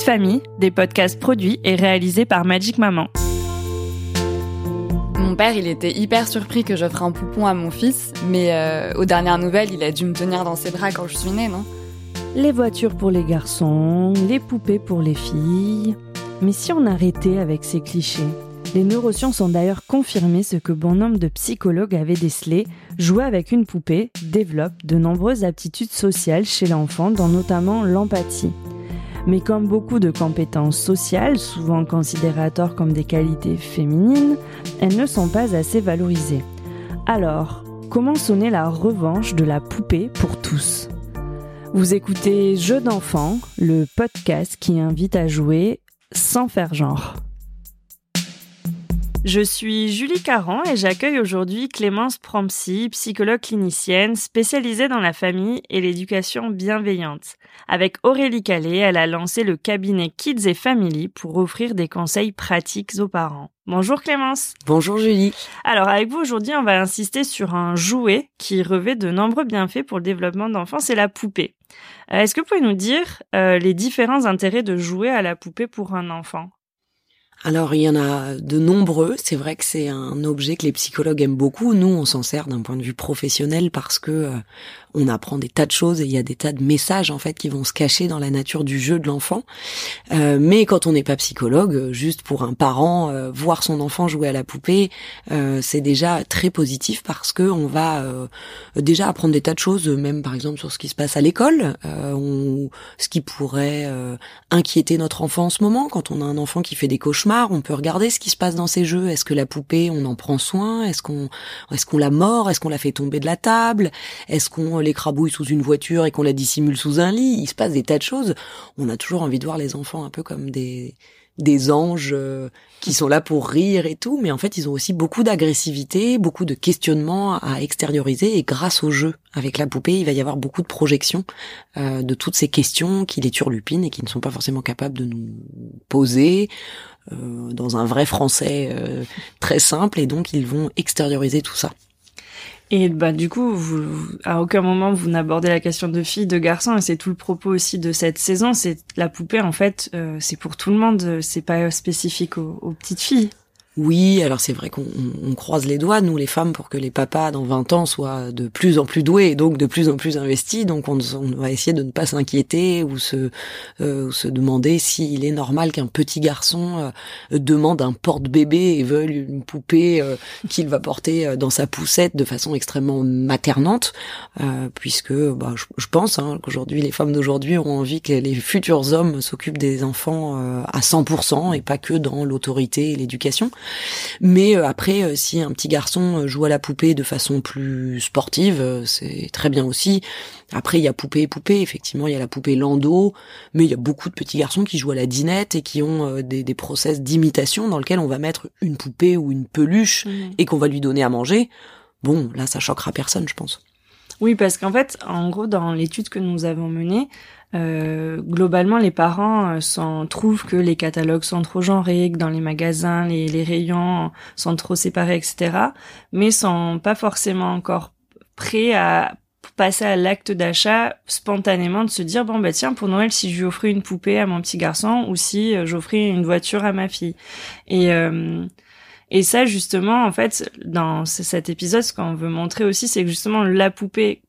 Famille, des podcasts produits et réalisés par Magic Maman. Mon père, il était hyper surpris que j'offre un poupon à mon fils, mais euh, aux dernières nouvelles, il a dû me tenir dans ses bras quand je suis née, non? Les voitures pour les garçons, les poupées pour les filles. Mais si on arrêtait avec ces clichés? Les neurosciences ont d'ailleurs confirmé ce que bon nombre de psychologues avaient décelé. Jouer avec une poupée développe de nombreuses aptitudes sociales chez l'enfant, dont notamment l'empathie. Mais comme beaucoup de compétences sociales, souvent considérées comme des qualités féminines, elles ne sont pas assez valorisées. Alors, comment sonner la revanche de la poupée pour tous? Vous écoutez Jeux d'enfants, le podcast qui invite à jouer sans faire genre. Je suis Julie Caran et j'accueille aujourd'hui Clémence Prompsy, psychologue clinicienne spécialisée dans la famille et l'éducation bienveillante. Avec Aurélie Calais, elle a lancé le cabinet Kids et Family pour offrir des conseils pratiques aux parents. Bonjour Clémence. Bonjour Julie. Alors avec vous aujourd'hui, on va insister sur un jouet qui revêt de nombreux bienfaits pour le développement d'enfants, c'est la poupée. Euh, est-ce que vous pouvez nous dire euh, les différents intérêts de jouer à la poupée pour un enfant? Alors il y en a de nombreux. C'est vrai que c'est un objet que les psychologues aiment beaucoup. Nous, on s'en sert d'un point de vue professionnel parce que euh, on apprend des tas de choses et il y a des tas de messages en fait qui vont se cacher dans la nature du jeu de l'enfant. Euh, mais quand on n'est pas psychologue, juste pour un parent euh, voir son enfant jouer à la poupée, c'est déjà très positif parce que on va déjà apprendre des tas de choses, même par exemple sur ce qui se passe à l'école, ce qui pourrait inquiéter notre enfant en ce moment quand on a un enfant qui fait des cauchemars on peut regarder ce qui se passe dans ces jeux. Est-ce que la poupée, on en prend soin? Est-ce qu'on est-ce qu'on la mord? Est-ce qu'on la fait tomber de la table? Est-ce qu'on l'écrabouille sous une voiture et qu'on la dissimule sous un lit Il se passe des tas de choses. On a toujours envie de voir les enfants un peu comme des des anges euh, qui sont là pour rire et tout, mais en fait ils ont aussi beaucoup d'agressivité, beaucoup de questionnements à extérioriser et grâce au jeu avec la poupée, il va y avoir beaucoup de projections euh, de toutes ces questions qui les turlupinent et qui ne sont pas forcément capables de nous poser euh, dans un vrai français très simple et donc ils vont extérioriser tout ça. Et bah du coup, vous, à aucun moment vous n'abordez la question de filles, de garçons, et c'est tout le propos aussi de cette saison. C'est la poupée en fait, euh, c'est pour tout le monde, c'est pas spécifique aux petites filles. Oui, alors c'est vrai qu'on croise les doigts, nous les femmes, pour que les papas dans 20 ans soient de plus en plus doués et donc de plus en plus investis. Donc on, va essayer de ne pas s'inquiéter ou se, euh, se demander s'il est normal qu'un petit garçon euh, demande un porte-bébé et veuille une poupée euh, qu'il va porter dans sa poussette de façon extrêmement maternante, puisque bah, je, pense hein, qu'aujourd'hui les femmes d'aujourd'hui ont envie que les futurs hommes s'occupent des enfants à 100% et pas que dans l'autorité et l'éducation. Mais euh, après, euh, si un petit garçon euh, joue à la poupée de façon plus sportive, c'est très bien aussi. Après, il y a poupée et poupée. Effectivement, il y a la poupée landau, mais il y a beaucoup de petits garçons qui jouent à la dinette et qui ont des, des process d'imitation dans lesquels on va mettre une poupée ou une peluche mmh. et qu'on va lui donner à manger. Bon, là, ça choquera personne, je pense. Oui, parce qu'en fait, en gros, dans l'étude que nous avons menée, euh, globalement, les parents euh, trouvent que les catalogues sont trop genrés, que dans les magasins, les, les rayons sont trop séparés, etc. Mais sont pas forcément encore prêts à passer à l'acte d'achat spontanément de se dire bon bah tiens pour Noël si je lui offrais une poupée à mon petit garçon ou si euh, j'offrais une voiture à ma fille et euh, et ça justement en fait dans cet épisode ce qu'on veut montrer aussi c'est que justement la poupée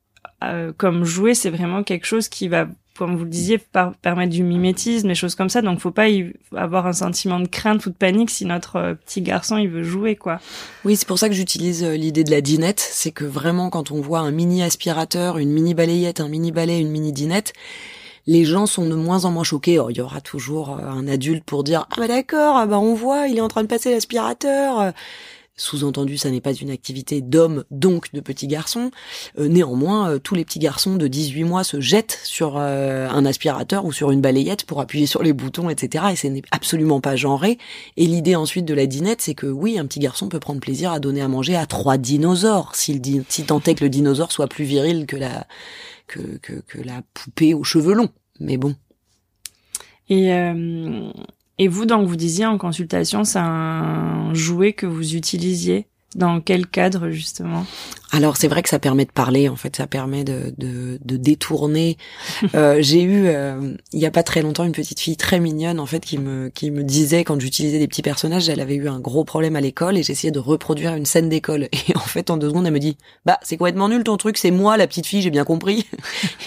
comme jouet c'est vraiment quelque chose qui va comme vous le disiez, permettre du mimétisme, des choses comme ça. Donc, faut pas y avoir un sentiment de crainte ou de panique si notre euh, petit garçon il veut jouer, quoi. Oui, c'est pour ça que j'utilise euh, l'idée de la dinette. C'est que vraiment, quand on voit un mini aspirateur, une mini balayette, un mini balai, une mini dinette, les gens sont de moins en moins choqués. il y aura toujours euh, un adulte pour dire ah bah d'accord, ah bah on voit, il est en train de passer l'aspirateur. Sous-entendu, ça n'est pas une activité d'homme, donc de petits garçons. Euh, néanmoins, euh, tous les petits garçons de 18 mois se jettent sur euh, un aspirateur ou sur une balayette pour appuyer sur les boutons, etc. Et ce n'est absolument pas genré. Et l'idée ensuite de la dinette, c'est que oui, un petit garçon peut prendre plaisir à donner à manger à trois dinosaures, s'il dit, si tant est que le dinosaure soit plus viril que la que, que, que la poupée aux cheveux longs. Mais bon. Et et vous, donc, vous disiez en consultation, c'est un jouet que vous utilisiez. Dans quel cadre, justement? Alors c'est vrai que ça permet de parler, en fait, ça permet de, de, de détourner. euh, j'ai eu euh, il y a pas très longtemps une petite fille très mignonne en fait qui me qui me disait quand j'utilisais des petits personnages, elle avait eu un gros problème à l'école et j'essayais de reproduire une scène d'école et en fait en deux secondes elle me dit bah c'est complètement nul ton truc, c'est moi la petite fille, j'ai bien compris.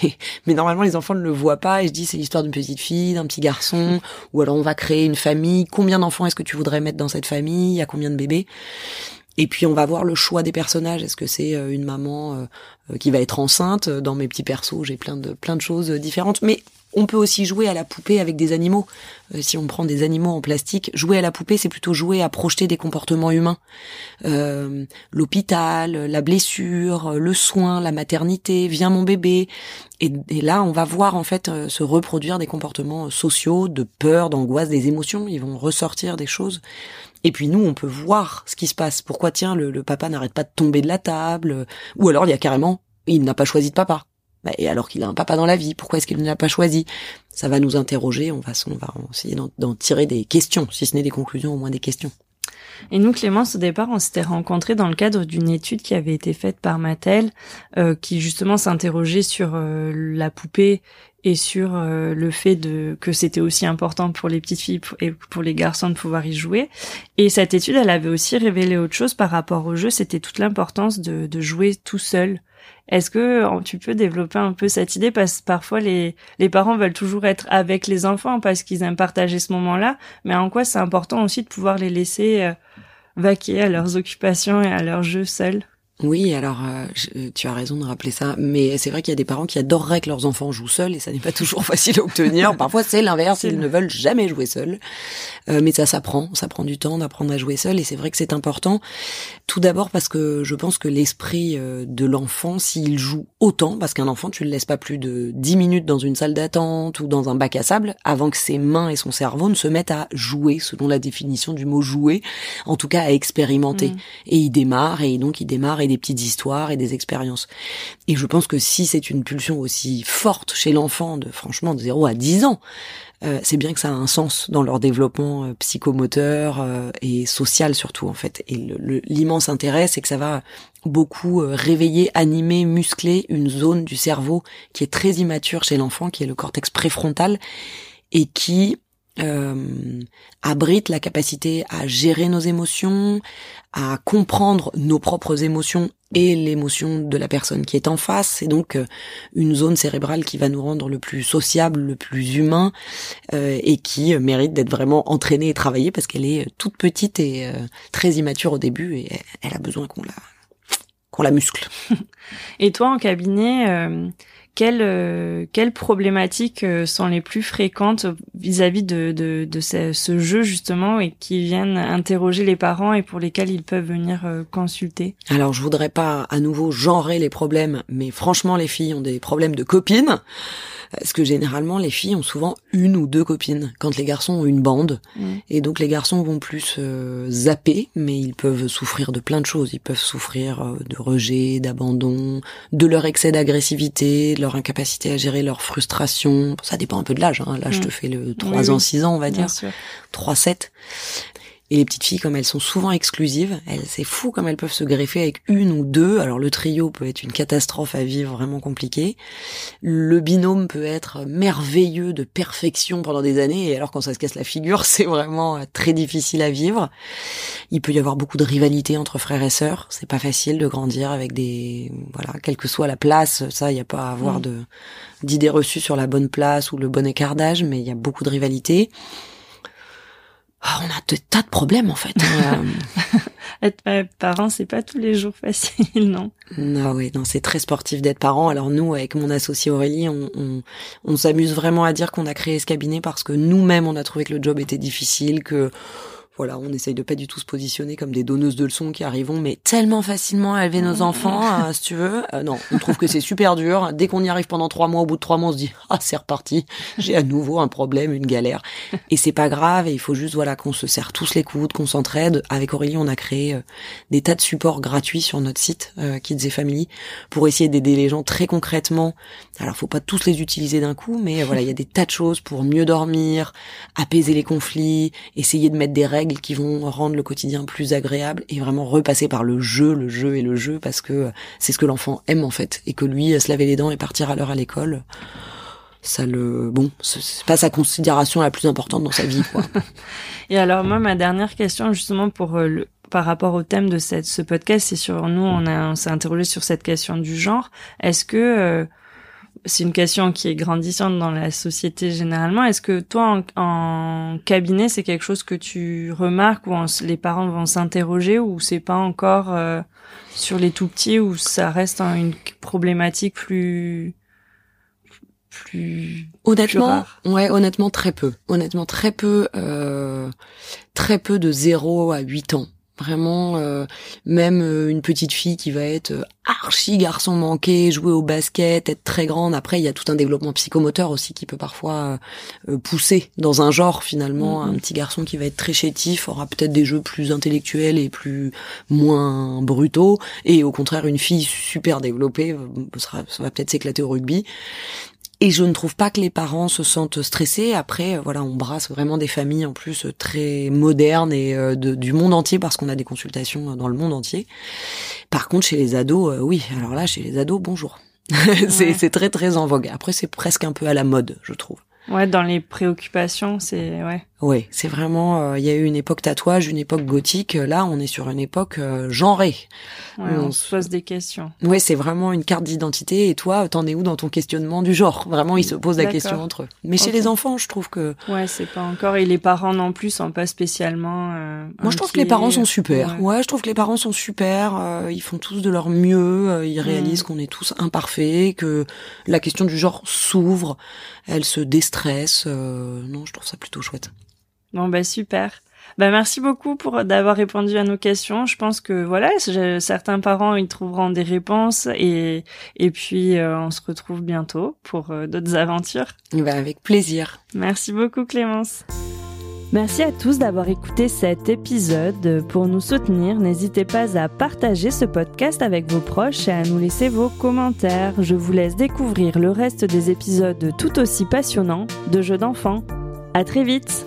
mais normalement les enfants ne le voient pas et je dis c'est l'histoire d'une petite fille, d'un petit garçon ou alors on va créer une famille. Combien d'enfants est-ce que tu voudrais mettre dans cette famille? Il y a combien de bébés? Et puis on va voir le choix des personnages. Est-ce que c'est euh, une maman euh, euh, qui va être enceinte? Dans mes petits persos, j'ai plein de plein de choses différentes. Mais on peut aussi jouer à la poupée avec des animaux. si on prend des animaux en plastique, jouer à la poupée, c'est plutôt jouer à projeter des comportements humains. Euh, L'hôpital, la blessure, le soin, la maternité, viens mon bébé. Et, là, on va voir en fait se reproduire des comportements sociaux, de peur, d'angoisse, des émotions. Ils vont ressortir des choses. Et puis nous, on peut voir ce qui se passe. Pourquoi tiens, le, papa n'arrête pas de tomber de la table? Ou alors il y a carrément, il n'a pas choisi de papa. Bah, et alors qu'il a un papa dans la vie, pourquoi est-ce qu'il ne l'a pas choisi? Ça va nous interroger. On va, on va essayer d'en tirer des questions, si ce n'est des conclusions, au moins des questions. Et nous, Clémence, au départ, on s'était rencontrés dans le cadre d'une étude qui avait été faite par Mattel, euh, qui justement s'interrogeait sur euh, la poupée et sur euh, le fait de que c'était aussi important pour les petites filles et pour les garçons de pouvoir y jouer. Et cette étude, elle avait aussi révélé autre chose par rapport au jeu, c'était toute l'importance de, de jouer tout seul. Est-ce que tu peux développer un peu cette idée? Parce que parfois les, les parents veulent toujours être avec les enfants parce qu'ils aiment partager ce moment-là, mais en quoi c'est important aussi de pouvoir les laisser euh, vaquer à leurs occupations et à leurs jeux seuls? Oui, alors euh, tu as raison de rappeler ça, mais c'est vrai qu'il y a des parents qui adoreraient que leurs enfants jouent seuls et ça n'est pas toujours facile à obtenir. Parfois c'est l'inverse, ils ne veulent jamais jouer seuls, euh, mais ça s'apprend, ça prend du temps d'apprendre à jouer seul et c'est vrai que c'est important. Tout d'abord parce que je pense que l'esprit euh, de l'enfant, s'il joue autant, parce qu'un enfant tu le laisses pas plus de 10 minutes dans une salle d'attente ou dans un bac à sable avant que ses mains et son cerveau ne se mettent à jouer selon la définition du mot jouer, en tout cas à expérimenter. Mm. Et il démarre et donc il démarre des petites histoires et des expériences. Et je pense que si c'est une pulsion aussi forte chez l'enfant, de franchement de 0 à 10 ans, euh, c'est bien que ça a un sens dans leur développement euh, psychomoteur euh, et social surtout en fait. Et l'immense intérêt, c'est que ça va beaucoup réveiller, animer, muscler une zone du cerveau qui est très immature chez l'enfant, qui est le cortex préfrontal, et qui euh, abrite la capacité à gérer nos émotions, à comprendre nos propres émotions et l'émotion de la personne qui est en face. C'est donc euh, une zone cérébrale qui va nous rendre le plus sociable, le plus humain euh, et qui mérite d'être vraiment entraînée et travaillée parce qu'elle est toute petite et très immature au début et elle a besoin qu'on la qu'on la muscle. Et toi en cabinet quelles, euh, quelles problématiques euh, sont les plus fréquentes vis-à-vis de, de, de ce, jeu justement et qui viennent interroger les parents et pour lesquels ils peuvent venir euh, consulter? Alors je voudrais pas à nouveau genrer les problèmes, mais franchement les filles ont des problèmes de copines. Parce que généralement, les filles ont souvent une ou deux copines, quand les garçons ont une bande. Mm. Et donc les garçons vont plus euh, zapper, mais ils peuvent souffrir de plein de choses. Ils peuvent souffrir de rejet, d'abandon, de leur excès d'agressivité, de leur incapacité à gérer leur frustration. Ça dépend un peu de l'âge. Hein. Là, je te fais le 3 ans, 6 ans, on va dire. 3-7. Et les petites filles, comme elles sont souvent exclusives, elles, c'est fou comme elles peuvent se greffer avec une ou deux. Alors le trio peut être une catastrophe à vivre, vraiment compliqué. Le binôme peut être merveilleux de perfection pendant des années, et alors quand ça se casse la figure, c'est vraiment euh, très difficile à vivre. Il peut y avoir beaucoup de rivalité entre frères et sœurs. C'est pas facile de grandir avec des, voilà, quelle que soit la place, ça, il n'y a pas à avoir mm. de d'idées reçues sur la bonne place ou le bon écart d'âge, mais il y a beaucoup de rivalité. Ah, on a des tas de problèmes en fait. Hein. être parent, c'est pas tous les jours facile, non? Non, oui, non, c'est très sportif d'être parent. Alors nous, avec mon associé Aurélie, on, on, on s'amuse vraiment à dire qu'on a créé ce cabinet parce que nous-mêmes, on a trouvé que le job était difficile, que voilà, on essaye de pas du tout se positionner comme des donneuses de leçons qui arrivons, mais tellement facilement à élever nos enfants, euh, si tu veux. Euh, non, on trouve que c'est super dur. Dès qu'on y arrive pendant trois mois, au bout de trois mois, on se dit ah c'est reparti, j'ai à nouveau un problème, une galère. Et c'est pas grave. Et il faut juste voilà qu'on se serre tous les coudes, qu'on s'entraide. Avec Aurélie, on a créé euh, des tas de supports gratuits sur notre site Kids et Family pour essayer d'aider les gens très concrètement. Alors faut pas tous les utiliser d'un coup, mais voilà, il y a des tas de choses pour mieux dormir, apaiser les conflits, essayer de mettre des règles qui vont rendre le quotidien plus agréable et vraiment repasser par le jeu, le jeu et le jeu parce que c'est ce que l'enfant aime en fait et que lui se laver les dents et partir à l'heure à l'école ça le bon c'est pas sa considération la plus importante dans sa vie quoi. et alors moi ma dernière question justement pour euh, le par rapport au thème de cette, ce podcast, c'est sur nous on a on s'est interrogé sur cette question du genre. Est-ce que euh, c'est une question qui est grandissante dans la société généralement. Est-ce que toi, en, cabinet, c'est quelque chose que tu remarques où les parents vont s'interroger ou c'est pas encore euh, sur les tout petits où ça reste une problématique plus plus honnêtement ouais honnêtement très peu. Honnêtement très peu euh, très peu de 0 à 8 ans Vraiment, euh, même euh, une petite fille qui va être euh, archi garçon manqué, jouer au basket, être très grande. Après, il y a tout un développement psychomoteur aussi qui peut parfois pousser dans un genre finalement. Mm-hmm. Un petit garçon qui va être très chétif aura peut-être des jeux plus intellectuels et plus moins brutaux, et au contraire, une fille super développée sera, ça va peut-être s'éclater au rugby. Et je ne trouve pas que les parents se sentent stressés. Après, euh, voilà, on brasse vraiment des familles en plus euh, très modernes et euh, du monde entier parce qu'on a des consultations dans le monde entier. Par contre, chez les ados, oui. Alors là, chez les ados, bonjour. c'est très très en vogue. Après, c'est presque un peu à la mode, je trouve. Ouais, dans les préoccupations, c'est ouais. Oui, c'est vraiment. Il y a eu une époque tatouage, une époque gothique. Là, on est sur une époque genrée on, se pose des questions. Oui, c'est vraiment une carte d'identité. Et toi, t'en es où dans ton questionnement du genre? Vraiment, ils se posent la question entre eux. Mais chez les enfants, je trouve que. Ouais, c'est pas encore. Et les parents non plus sont pas spécialement. Euh, Moi, je trouve que les parents sont super. Ouais. je trouve que les parents sont super. Euh, ils font tous de leur mieux. Euh, ils réalisent mm. qu'on est tous imparfaits, que la question du genre s'ouvre, elle se déstresse. non, je trouve ça plutôt chouette. Bon, bah super. Bah, merci beaucoup pour d'avoir répondu à nos questions. Je pense que voilà, certains parents ils trouveront des réponses et et puis euh, on se retrouve bientôt pour euh, d'autres aventures. Bah, avec plaisir. Merci beaucoup Clémence. Merci à tous d'avoir écouté cet épisode. Pour nous soutenir, n'hésitez pas à partager ce podcast avec vos proches et à nous laisser vos commentaires. Je vous laisse découvrir le reste des épisodes tout aussi passionnants de jeux d'enfants. À très vite!